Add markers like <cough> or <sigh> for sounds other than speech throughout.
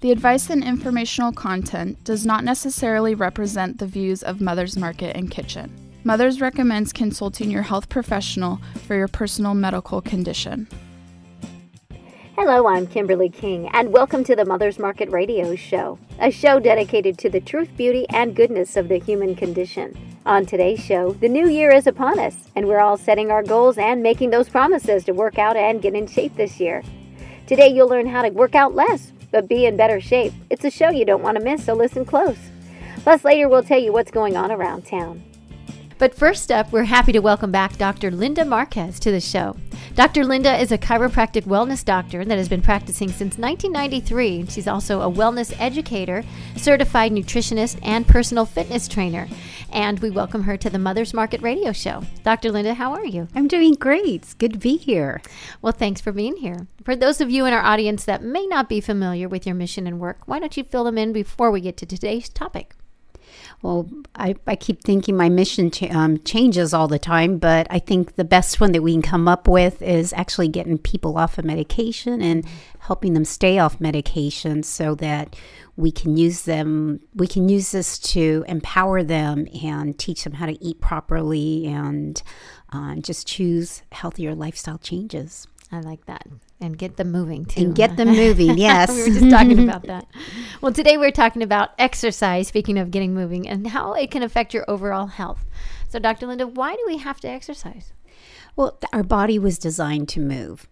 The advice and informational content does not necessarily represent the views of Mother's Market and Kitchen. Mother's recommends consulting your health professional for your personal medical condition. Hello, I'm Kimberly King, and welcome to the Mother's Market Radio Show, a show dedicated to the truth, beauty, and goodness of the human condition. On today's show, the new year is upon us, and we're all setting our goals and making those promises to work out and get in shape this year. Today, you'll learn how to work out less, but be in better shape. It's a show you don't want to miss, so listen close. Plus, later, we'll tell you what's going on around town. But first up, we're happy to welcome back Dr. Linda Marquez to the show. Dr. Linda is a chiropractic wellness doctor that has been practicing since 1993. She's also a wellness educator, certified nutritionist, and personal fitness trainer. And we welcome her to the Mother's Market Radio Show. Dr. Linda, how are you? I'm doing great. It's good to be here. Well, thanks for being here. For those of you in our audience that may not be familiar with your mission and work, why don't you fill them in before we get to today's topic? Well, I, I keep thinking my mission ch- um, changes all the time, but I think the best one that we can come up with is actually getting people off of medication and helping them stay off medication so that we can use them we can use this to empower them and teach them how to eat properly and uh, just choose healthier lifestyle changes I like that. And get them moving too. and get them <laughs> moving yes we were just talking <laughs> about that. Well, today we're talking about exercise, speaking of getting moving, and how it can affect your overall health. So, Dr. Linda, why do we have to exercise? Well, our body was designed to move.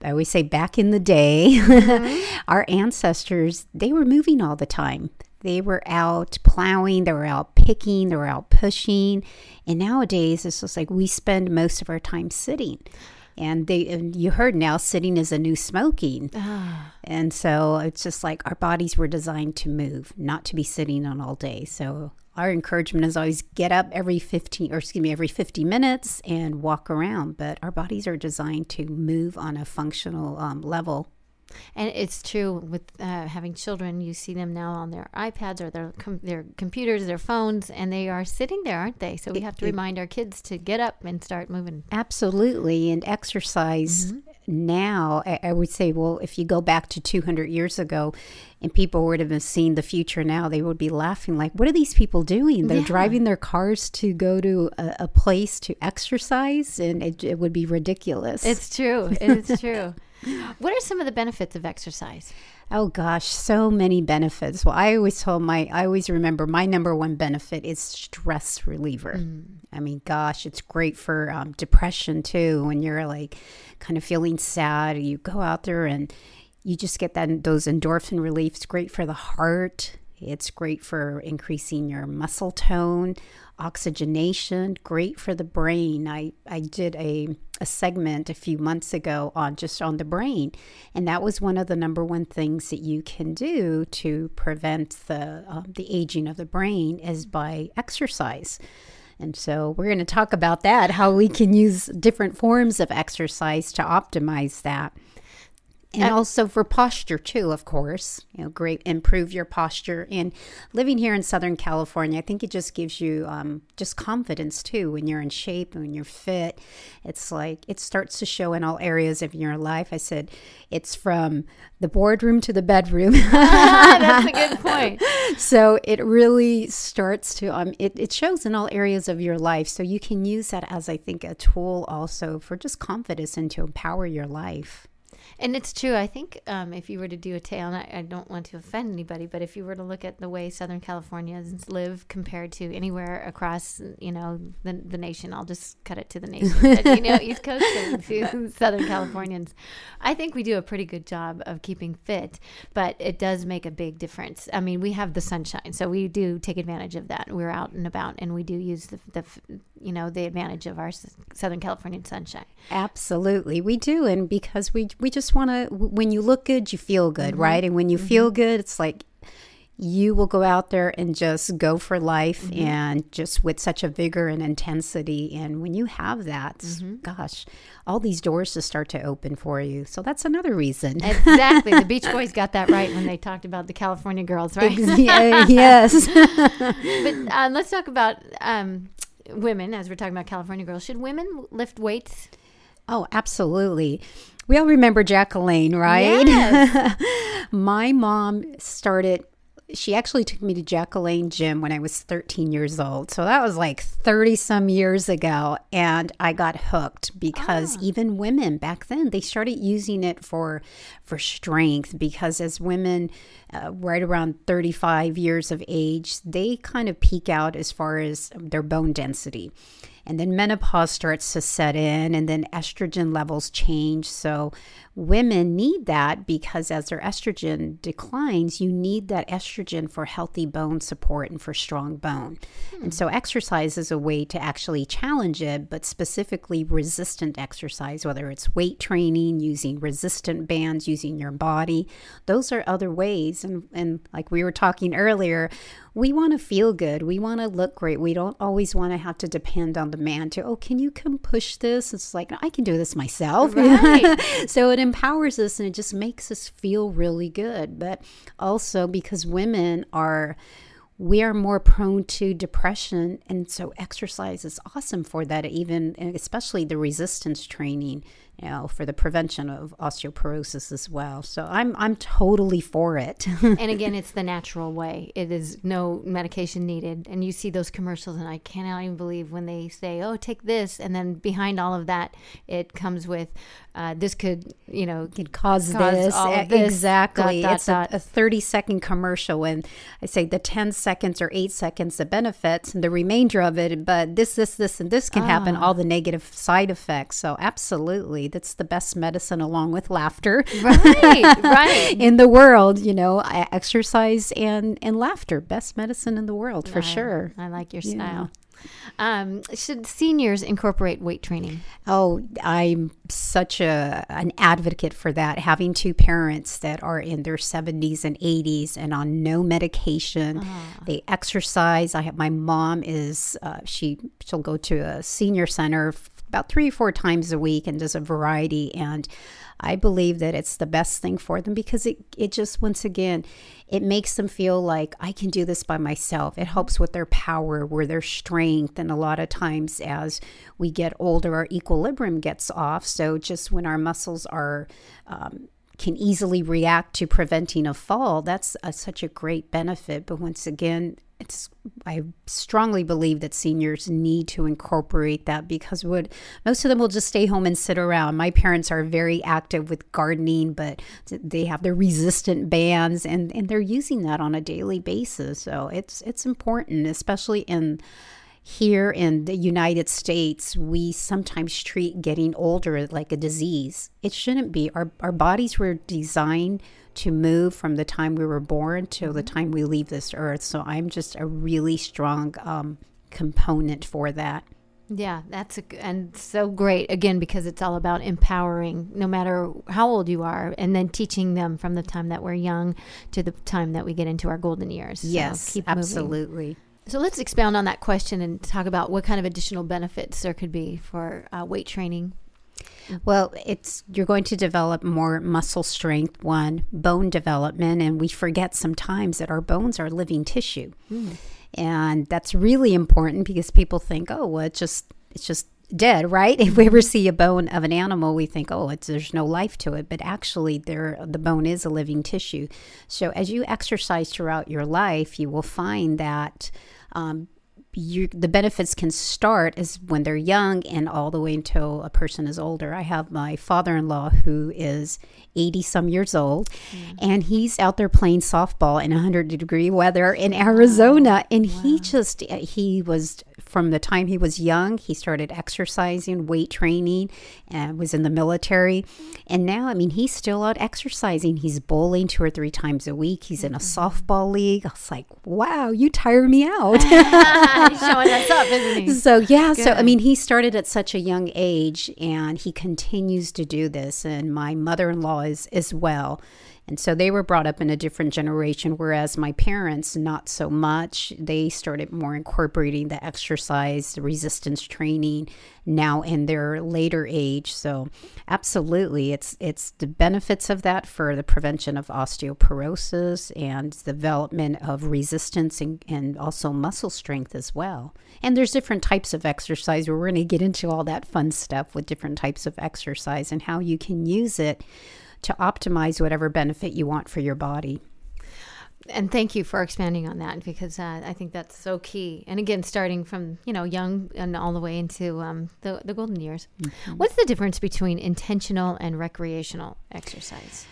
I always say back in the day, mm-hmm. <laughs> our ancestors, they were moving all the time. They were out plowing, they were out picking, they were out pushing. And nowadays, it's just like we spend most of our time sitting. And they, and you heard now, sitting is a new smoking. And so it's just like our bodies were designed to move, not to be sitting on all day. So our encouragement is always get up every 15 or excuse me every 50 minutes and walk around but our bodies are designed to move on a functional um, level And it's true with uh, having children. You see them now on their iPads or their com- their computers, their phones, and they are sitting there, aren't they? So we have to remind our kids to get up and start moving. absolutely and exercise now I, I would say well if you go back to 200 years ago and people would have seen the future now they would be laughing like what are these people doing they're Yeah. driving their cars to go to a, a place to exercise and it, it would be ridiculous It's true. It's true. <laughs> What are some of the benefits of exercise? Oh gosh, so many benefits. Well, I always told my, I always remember my number one benefit is stress reliever. I mean, gosh, it's great for um, depression too. When you're like kind of feeling sad, you go out there and you just get that those endorphin relief. It's great for the heart. It's great for increasing your muscle tone, oxygenation, great for the brain. I, I did a, a segment a few months ago on just on the brain, and that was one of the number one things that you can do to prevent the um, the aging of the brain is by exercise. And so we're going to talk about that, how we can use different forms of exercise to optimize that. And also for posture too, of course. You know, great improve your posture. And living here in Southern California, I think it just gives you um, just confidence too when you're in shape and when you're fit. It's like it starts to show in all areas of your life. I said it's from the boardroom to the bedroom. <laughs> That's a <laughs> good point. so it really starts to um it, it shows in all areas of your life. So you can use that as I think a tool also for just confidence and to empower your life. And it's true. I think um, if you were to do a tale, and I, I don't want to offend anybody, but if you were to look at the way Southern Californians live compared to anywhere across, you know, the, the nation, I'll just cut it to the nation. But, you know, <laughs> East Coast to, <laughs> Southern Californians, I think we do a pretty good job of keeping fit, but it does make a big difference. I mean, we have the sunshine, so we do take advantage of that. We're out and about, and we do use the, the you know, the advantage of our Southern California sunshine. Absolutely, we do, and because we we just want to. When you look good, you feel good, right? And when you feel good, it's like you will go out there and just go for life, and just with such a vigor and intensity. And when you have that, gosh, all these doors just start to open for you. So that's another reason. Exactly. The Beach <laughs> Boys got that right when they talked about the California girls, right? Yeah, <laughs> yes. <laughs> but uh, let's talk about um, women as we're talking about California girls. Should women lift weights? Oh, absolutely. We all remember Jack LaLanne, right? Yes. <laughs> My mom started she actually took me to Jack LaLanne Gym when I was 13 years old. So that was like 30 some years ago. And I got hooked because ah. even women back then, they started using it for, for strength because as women, uh, right around 35 years of age, they kind of peak out as far as their bone density. And then menopause starts to set in and then estrogen levels change. So women need that because as their estrogen declines you need that estrogen for healthy bone support and for strong bone. Hmm. and so exercise is a way to actually challenge it but specifically resistant exercise whether it's weight training using resistant bands using your body those are other ways and and like we were talking earlier we want to feel good. We want to look great. We don't always want to have to depend on the man to, oh, can you come push this? It's like, I can do this myself. <laughs> Right. so it empowers us and it just makes us feel really good. But also because women are we are more prone to depression and so exercise is awesome for that even eh, especially the resistance training you know, for the prevention of osteoporosis as well. So I'm I'm totally for it. <laughs> and again, it's the natural way. It is no medication needed. And you see those commercials, and I cannot even believe when they say, "Oh, take this," and then behind all of that, it comes with uh, this could you know could cause, cause this. this. exactly. Dot, dot, it's dot. A, a 30 second commercial, and I say the 10 seconds or eight seconds the benefits, and the remainder of it, but this, this, this, and this can ah. happen. All the negative side effects. So absolutely that's the best medicine along with laughter. Right, <laughs> right. in the world, you know, exercise and and laughter, best medicine in the world for I, sure. I like your style. Yeah. Um, should seniors incorporate weight training? Oh, I'm such a an advocate for that. Having two parents that are in their 70s and 80s and on no medication, uh-huh. they exercise. I have my mom is uh, she she'll go to a senior center about three or four times a week and does a variety. And I believe that it's the best thing for them because it, it just, once again, it makes them feel like I can do this by myself. It helps with their power, with their strength. And a lot of times as we get older, our equilibrium gets off. So just when our muscles are, um, can easily react to preventing a fall, that's a, such a great benefit. But once again, it's I strongly believe that seniors need to incorporate that because would most of them will just stay home and sit around. My parents are very active with gardening, but they have their resistant bands and and they're using that on a daily basis. So it's it's important, especially in here in the United States, we sometimes treat getting older like a disease. It shouldn't be. Our, our bodies were designed to move from the time we were born to the mm-hmm. time we leave this earth. So I'm just a really strong um, component for that. Yeah, that's a, and so great again because it's all about empowering no matter how old you are and then teaching them from the time that we're young to the time that we get into our golden years. So yes, absolutely. Moving. So let's expound on that question and talk about what kind of additional benefits there could be for uh, weight training well, it's you're going to develop more muscle strength, one, bone development, and we forget sometimes that our bones are living tissue. Mm. And that's really important because people think, "Oh, well, it's just it's just dead, right? <laughs> If we ever see a bone of an animal, we think, oh, it's there's no life to it. But actually, there the bone is a living tissue. So as you exercise throughout your life, you will find that um, you, the benefits can start as when they're young and all the way until a person is older. I have my father-in-law who is 80 some years old mm. and he's out there playing softball in 100 degree weather in Arizona wow. and wow. he just he was from the time he was young, he started exercising, weight training, and was in the military. And now, I mean, he's still out exercising. He's bowling two or three times a week. He's in a mm-hmm. softball league. I was like, wow, you tire me out. <laughs> <laughs> showing us up, isn't he? So, yeah. Good. So, I mean, he started at such a young age and he continues to do this. And my mother in law is as well And so they were brought up in a different generation, whereas my parents, not so much. They started more incorporating the exercise, the resistance training now in their later age. So absolutely, it's it's the benefits of that for the prevention of osteoporosis and development of resistance and, and also muscle strength as well. And there's different types of exercise. where We're going to get into all that fun stuff with different types of exercise and how you can use it to optimize whatever benefit you want for your body. And thank you for expanding on that because uh, I think that's so key. And again, starting from you know young and all the way into um, the the golden years. Mm-hmm. What's the difference between intentional and recreational exercise?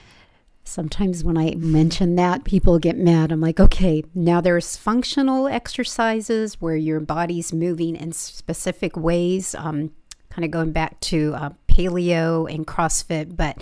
Sometimes when I mention that, people get mad. I'm like, okay, now there's functional exercises where your body's moving in specific ways, um, kind of going back to uh, paleo and CrossFit, but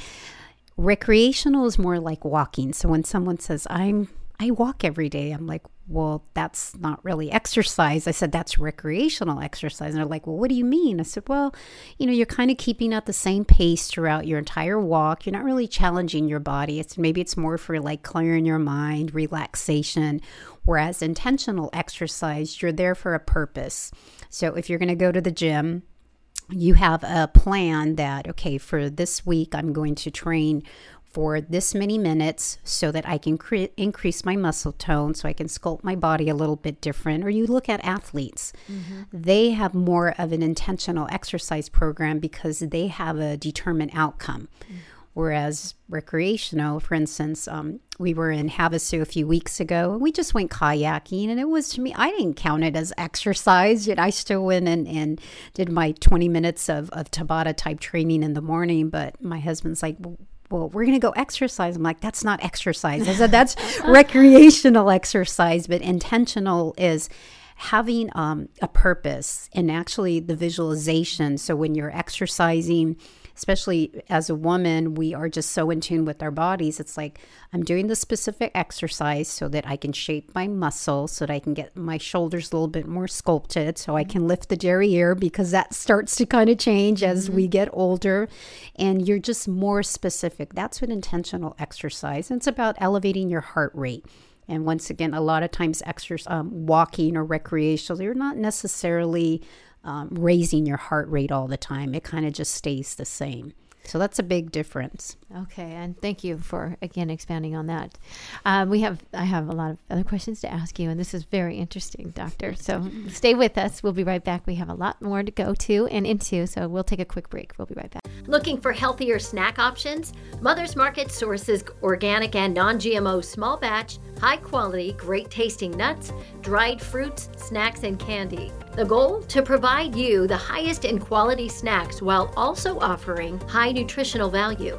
recreational is more like walking. So when someone says, I'm I walk every day. I'm like, well, that's not really exercise. I said, that's recreational exercise. And they're like, well, what do you mean? I said, well, you know, you're kind of keeping at the same pace throughout your entire walk. You're not really challenging your body. It's maybe it's more for like clearing your mind, relaxation. Whereas intentional exercise, you're there for a purpose. So if you're going to go to the gym, you have a plan that, okay, for this week, I'm going to train for this many minutes so that I can cre- increase my muscle tone, so I can sculpt my body a little bit different. Or you look at athletes, mm-hmm. they have more of an intentional exercise program because they have a determined outcome. Mm-hmm. Whereas recreational, for instance, um, we were in Havasu a few weeks ago and we just went kayaking. And it was to me, I didn't count it as exercise. Yet I still went and, and did my 20 minutes of, of Tabata type training in the morning. But my husband's like, well, well, we're going to go exercise. I'm like, that's not exercise. I said, that's <laughs> recreational exercise, but intentional is having um, a purpose and actually the visualization. So when you're exercising, especially as a woman, we are just so in tune with our bodies. It's like I'm doing the specific exercise so that I can shape my muscle, so that I can get my shoulders a little bit more sculpted, so I can lift the derriere because that starts to kind of change as mm-hmm. we get older. And you're just more specific. That's what intentional exercise. And it's about elevating your heart rate. And once again, a lot of times, exercise, um, walking or recreational, you're not necessarily um, raising your heart rate all the time. It kind of just stays the same. So that's a big difference. Okay, and thank you for again expanding on that. Um, we have I have a lot of other questions to ask you, and this is very interesting, Doctor. So <laughs> stay with us. We'll be right back. We have a lot more to go to and into, so we'll take a quick break. We'll be right back. Looking for healthier snack options? Mother's Market sources organic and non-GMO small batch, high quality, great tasting nuts, dried fruits, snacks, and candy. The goal? To provide you the highest in quality snacks while also offering high nutritional value.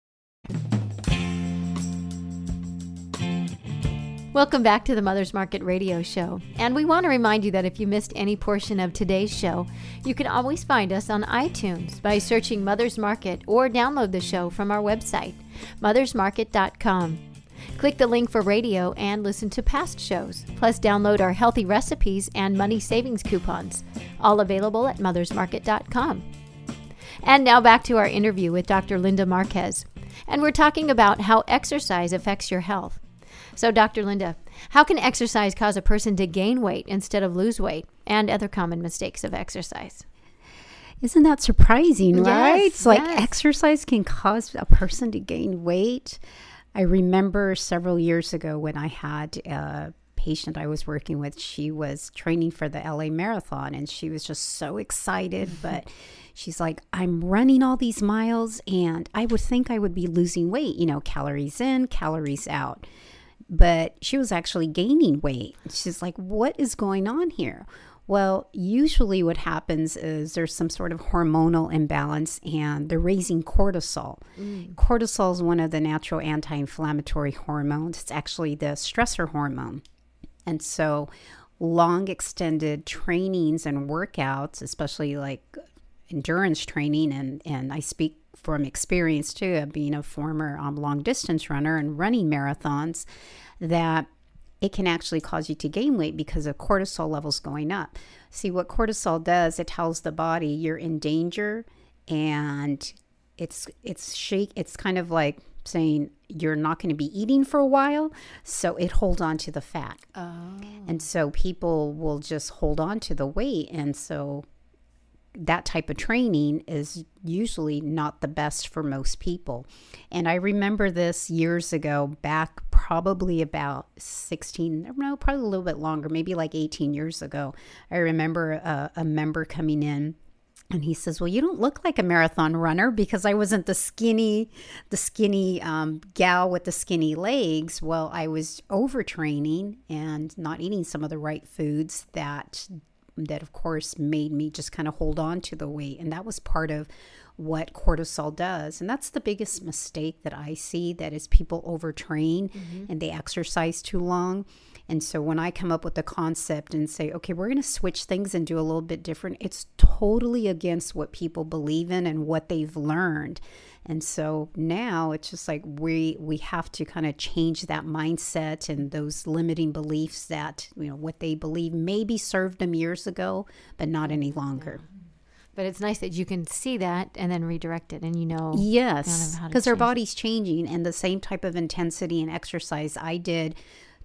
Welcome back to the Mother's Market Radio Show. And we want to remind you that if you missed any portion of today's show, you can always find us on iTunes by searching Mother's Market or download the show from our website, mothersmarket.com. Click the link for radio and listen to past shows, plus download our healthy recipes and money savings coupons, all available at mothersmarket.com. And now back to our interview with Dr. Linda Marquez. And we're talking about how exercise affects your health. So, Dr. Linda, how can exercise cause a person to gain weight instead of lose weight and other common mistakes of exercise? Isn't that surprising, right? Yes, it's like yes. exercise can cause a person to gain weight. I remember several years ago when I had a patient I was working with, she was training for the LA Marathon and she was just so excited. Mm-hmm. But she's like, I'm running all these miles and I would think I would be losing weight, you know, calories in, calories out. But she was actually gaining weight. She's like, What is going on here? Well, usually what happens is there's some sort of hormonal imbalance and they're raising cortisol. Mm. Cortisol is one of the natural anti inflammatory hormones, it's actually the stressor hormone. And so, long extended trainings and workouts, especially like endurance training, and, and I speak from experience too, of being a former um, long distance runner and running marathons, that it can actually cause you to gain weight because of cortisol levels going up. See, what cortisol does, it tells the body you're in danger and it's it's shake it's kind of like saying you're not going to be eating for a while so it holds on to the fat oh. and so people will just hold on to the weight and so that type of training is usually not the best for most people. And I remember this years ago, back probably about 16, no, probably a little bit longer, maybe like 18 years ago. I remember a, a member coming in and he says well you don't look like a marathon runner because i wasn't the skinny the skinny um, gal with the skinny legs well i was overtraining and not eating some of the right foods that that of course made me just kind of hold on to the weight and that was part of what cortisol does and that's the biggest mistake that i see that is people overtrain mm-hmm. and they exercise too long and so when I come up with the concept and say, okay, we're going to switch things and do a little bit different, it's totally against what people believe in and what they've learned. And so now it's just like we we have to kind of change that mindset and those limiting beliefs that, you know, what they believe maybe served them years ago, but not any longer. Yeah but it's nice that you can see that and then redirect it and you know yes because our body's changing and the same type of intensity and exercise i did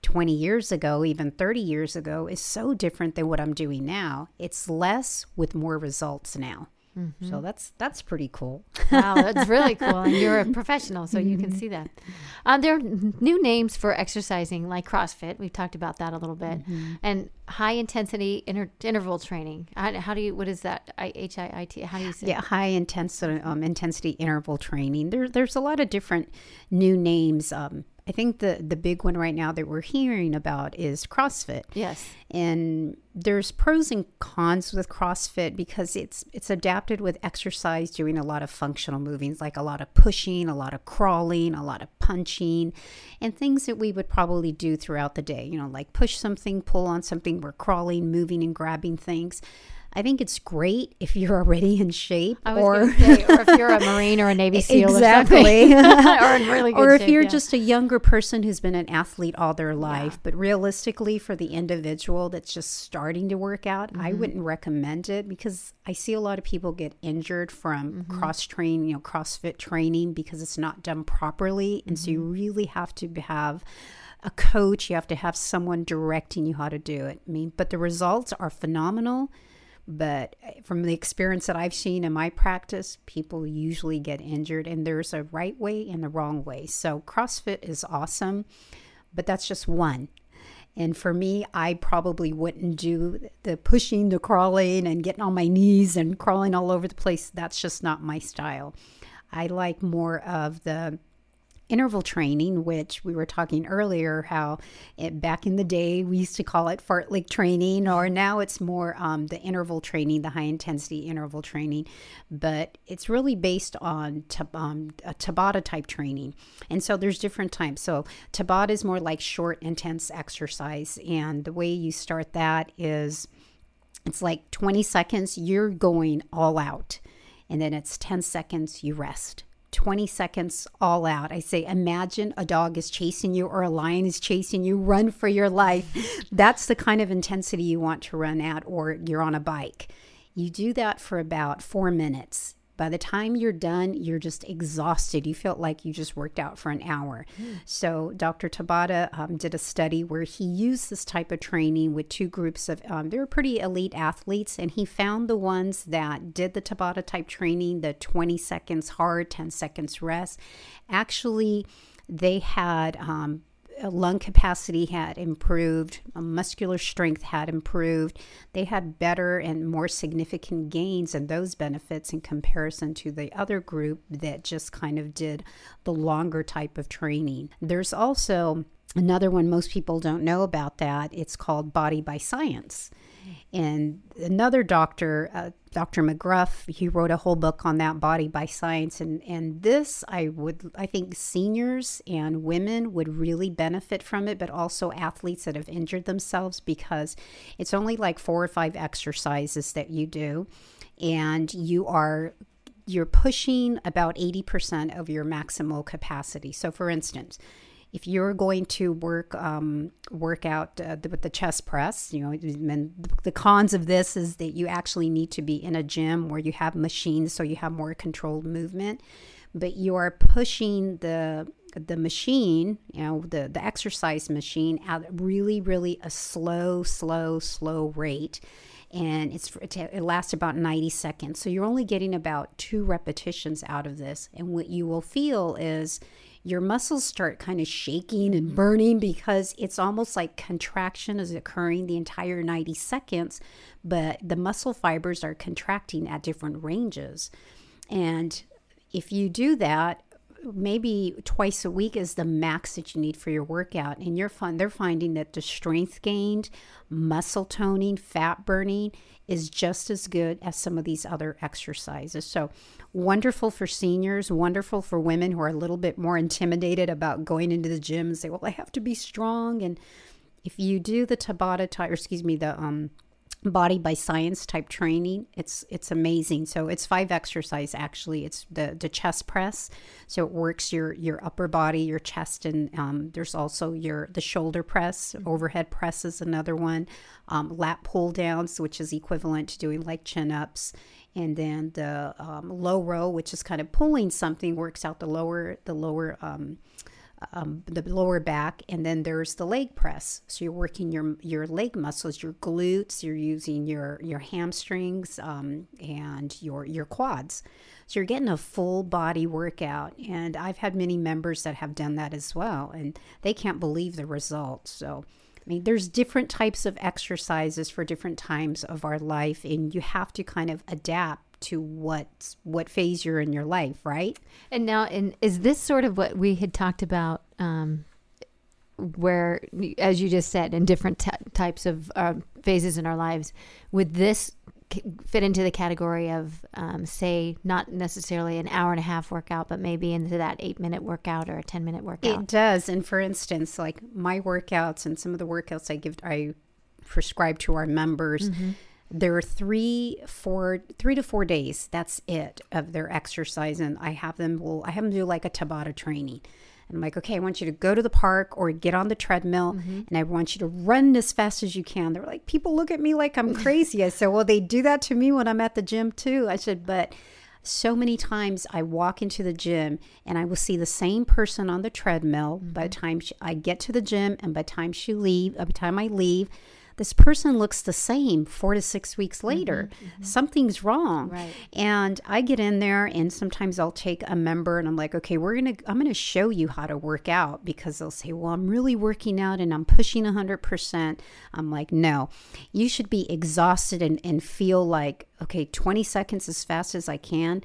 20 years ago, even 30 years ago, is so different than what I'm doing now. It's less with more results now. Mm-hmm. So that's that's pretty cool. wow, that's really <laughs> cool. And you're a professional, so mm-hmm. you can mm-hmm. see that. Um, there are new names for exercising, like CrossFit. We've talked about that a little bit, mm-hmm. and high intensity inter- interval training. How, how, do you? What is that? H I I T. How do you say? Yeah, high intensity um, intensity interval training. There, there's a lot of different new names. Um, I think the the big one right now that we're hearing about is CrossFit. Yes. And there's pros and cons with CrossFit because it's it's adapted with exercise doing a lot of functional movements like a lot of pushing, a lot of crawling, a lot of punching and things that we would probably do throughout the day, you know, like push something, pull on something, we're crawling, moving and grabbing things. I think it's great if you're already in shape, or say, or if you're a Marine or a Navy <laughs> SEAL, exactly, or, <laughs> or in really good or if shape, you're yeah. just a younger person who's been an athlete all their life. Yeah. But realistically, for the individual that's just starting to work out, mm-hmm. I wouldn't recommend it because I see a lot of people get injured from mm-hmm. cross train, you know, CrossFit training because it's not done properly, and mm-hmm. so you mm-hmm. really have to have a coach. You have to have someone directing you how to do it. I mean, but the results are phenomenal but eh, from the experience that I've seen in my practice, people usually get injured, and there's a right way and a wrong way. So, CrossFit is awesome, but that's just one. And for me, I probably wouldn't do the pushing, the crawling, and getting on my knees and crawling all over the place. That's just not my style. I like more of the interval training, which we were talking earlier, how it, back in the day we used to call it fartlek training, or now it's more um, the interval training, the high intensity interval training. But it's really based on um, a Tabata type training. And so there's different types. So Tabata is more like short, intense exercise. And the way you start that is it's like 20 seconds, you're going all out. And then it's 10 seconds, you rest 20 seconds all out. I say, imagine a dog is chasing you or a lion is chasing you. Run for your life. <laughs> That's the kind of intensity you want to run at, or you're on a bike. You do that for about four minutes. By the time you're done, you're just exhausted. You felt like you just worked out for an hour. So, Dr. Tabata um, did a study where he used this type of training with two groups of, um, they were pretty elite athletes, and he found the ones that did the Tabata type training, the 20 seconds hard, 10 seconds rest. Actually, they had um, lung capacity had improved, muscular strength had improved. They had better and more significant gains in those benefits in comparison to the other group that just kind of did the longer type of training. There's also another one most people don't know about that. It's called Body by Science. And another doctor, uh, Dr. McGuff, he wrote a whole book on that body by science. And, and this, I would, I think seniors and women would really benefit from it, but also athletes that have injured themselves because it's only like four or five exercises that you do. And you are you're pushing about 80% of your maximal capacity. So, for instance, if you're going to work um, work out uh, with the chest press, you know, and the cons of this is that you actually need to be in a gym where you have machines, so you have more controlled movement. But you are pushing the the machine, you know, the the exercise machine at really, really a slow, slow, slow rate and it's it lasts about 90 seconds. So you're only getting about two repetitions out of this, and what you will feel is your muscles start kind of shaking and burning because it's almost like contraction is occurring the entire 90 seconds, but the muscle fibers are contracting at different ranges. And if you do that, maybe twice a week is the max that you need for your workout and you're fun they're finding that the strength gained muscle toning fat burning is just as good as some of these other exercises so wonderful for seniors, wonderful for women who are a little bit more intimidated about going into the gym and say, well, I have to be strong. And if you do the Tabata type, or excuse me, the um, body by science type training it's it's amazing. So it's five exercise actually. It's the the chest press. So it works your your upper body your chest and um, there's also your the shoulder press. Overhead press is another one. Um, lat pull downs which is equivalent to doing like chin ups. And then the um, low row which is kind of pulling something works out the lower the lower um, um, the lower back, and then there's the leg press. So you're working your your leg muscles, your glutes. You're using your your hamstrings um, and your your quads. So you're getting a full body workout. And I've had many members that have done that as well, and they can't believe the results. So. I mean, there's different types of exercises for different times of our life, and you have to kind of adapt to what what phase you're in your life, right? And now, and is this sort of what we had talked about? Um, where, as you just said, in different t- types of uh, phases in our lives, would this fit into the category of, um, say, not necessarily an hour and a half workout, but maybe into that eight minute workout or a 10 minute workout? It does. And for instance, like my workouts and some of the workouts I give, I prescribe to our members. Mm-hmm there are three four three to four days. That's it of their exercise. And i have them will i have them do like a tabata training. And i'm like okay i want you to go to the park or get on the treadmill. Mm-hmm. and i want you to run as fast as you can. They're like people look at me like i'm crazy. I said well they do that to me when i'm at the gym too. I said but so many times I walk into the gym and I will see the same person on the treadmill mm-hmm. by the time she, I get to the gym and by the time she leave, by the time I leave, this person looks the same four to six weeks mm-hmm, later. Mm-hmm, mm-hmm. Something's wrong. Right. And I get in there and sometimes I'll take a member and I'm like, okay, we're going to, I'm going to show you how to work out because they'll say, well, I'm really working out and I'm pushing 100%. I'm like, no, you should be exhausted and, and feel like, okay, 20 seconds as fast as I can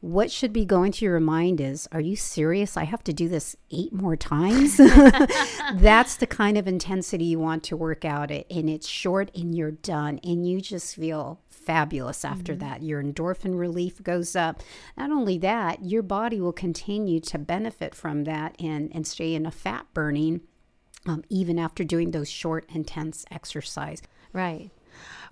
what should be going to your mind is are you serious? I have to do this eight more times? <laughs> <laughs> That's the kind of intensity you want to work out it and it's short and you're done and you just feel fabulous after mm-hmm. that. Your endorphin relief goes up. Not only that your body will continue to benefit from that and and stay in a fat burning um, even after doing those short intense exercise. Right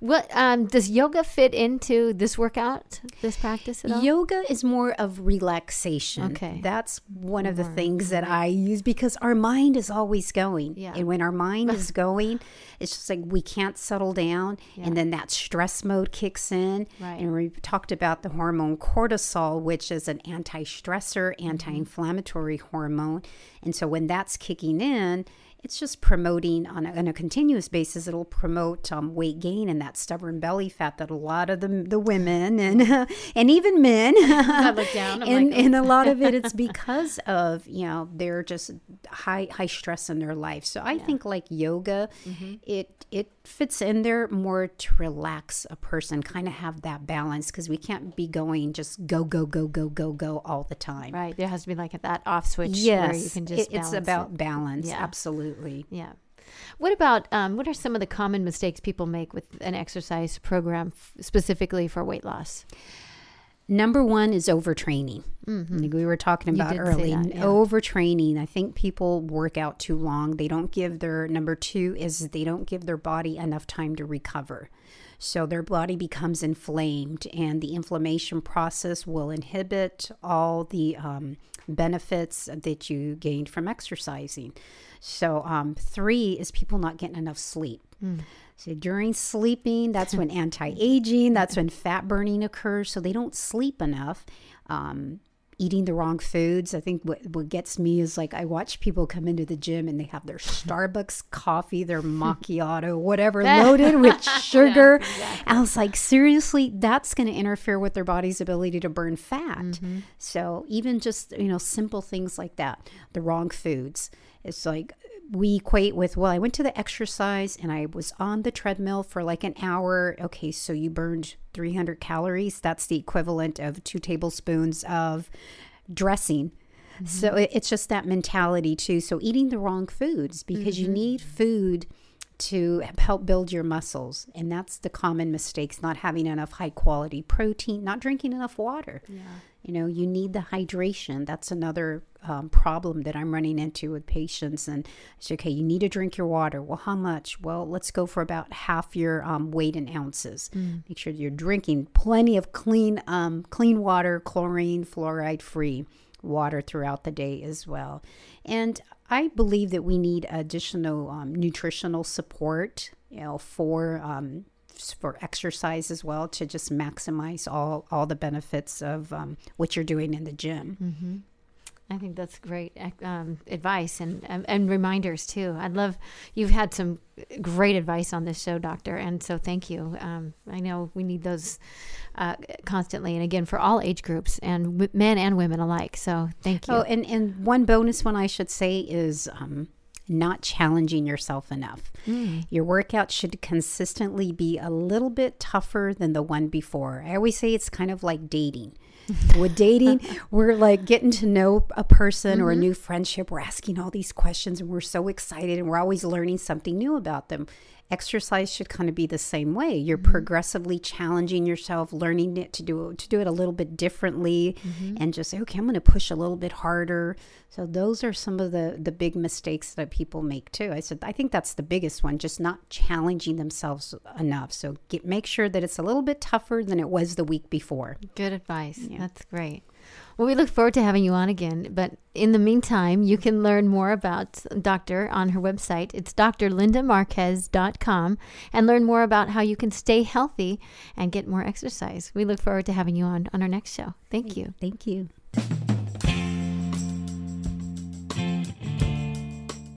what um, does yoga fit into this workout, this practice at all? Yoga is more of relaxation. Okay, that's one of the things that I use because our mind is always going. Yeah, and when our mind is <laughs> going, it's just like we can't settle down, yeah. and then that stress mode kicks in. Right. And we talked about the hormone cortisol, which is an anti-stressor, mm-hmm. anti-inflammatory hormone, and so when that's kicking in it's just promoting on a, on a continuous basis. It'll promote um, weight gain and that stubborn belly fat that a lot of the, the women and <laughs> and even men <laughs> look down. I'm and, like, and a lot of it it's <laughs> because of you know they're just high high stress in their life. So I think like yoga, it it fits in there more to relax a person, kind of have that balance because we can't be going just go go go go go go all the time. Right. There has to be like that off switch Yes, where you can just it- it's about it. balance. Yeah. Absolutely. Yeah. What about um, what are some of the common mistakes people make with an exercise program f- specifically for weight loss? Number one is overtraining. Like we were talking Mm-hmm. About early. that, yeah. Overtraining. I think people work out too long. They don't give their number two is they don't give their body enough time to recover. So their body becomes inflamed, and the inflammation process will inhibit all the um, benefits that you gained from exercising. So, um, three is people not getting enough sleep. So during sleeping, that's when <laughs> anti-aging, that's when fat burning occurs. So they don't sleep enough. Um, eating the wrong foods. I think what, what gets me is like I watch people come into the gym and they have their Starbucks coffee, their <laughs> macchiato, whatever, <laughs> loaded with sugar. I was like, seriously, that's going to interfere with their body's ability to burn fat. Mm-hmm. So even just you know simple things like that, the wrong foods. It's like we equate with well i went to the exercise and i was on the treadmill for like an hour. Okay so you burned 300 calories. That's the equivalent of two tablespoons of dressing. Mm-hmm. So it's just that mentality too. So eating the wrong foods because you mm-hmm. need food to help build your muscles. And that's the common mistakes not having enough high quality protein not drinking enough water. You know you need the hydration. That's another um, problem that i'm running into with patients and it's okay you need to drink your water. Well how much? Well let's go for about half your um, weight in ounces. Make sure you're drinking plenty of clean um, clean water chlorine fluoride free water throughout the day as well. And i believe that we need additional um, nutritional support you know for um, for exercise as well to just maximize all all the benefits of um, what you're doing in the gym. I think that's great um, advice and, and reminders too. I'd love you've had some great advice on this show, Doctor, and so thank you. Um, I know we need those uh, constantly, and again for all age groups and w- men and women alike. So thank you. Oh, and and one bonus one I should say is. Um, not challenging yourself enough. Your workout should consistently be a little bit tougher than the one before. I always say it's kind of like dating. With dating, <laughs> we're like getting to know a person or a mm-hmm. new friendship. We're asking all these questions and we're so excited and we're always learning something new about them. Exercise should kind of be the same way. You're mm-hmm. progressively challenging yourself, learning it to do to do it a little bit differently, mm-hmm. and just say, okay, I'm going to push a little bit harder. So those are some of the the big mistakes that people make too. I said I think that's the biggest one, just not challenging themselves enough. So get make sure that it's a little bit tougher than it was the week before. Good advice. That's great. Well, we look forward to having you on again. But in the meantime, you can learn more about Doctor on her website. It's drlindamarquez.com and learn more about how you can stay healthy and get more exercise. We look forward to having you on on our next show. Thank you. Thank you.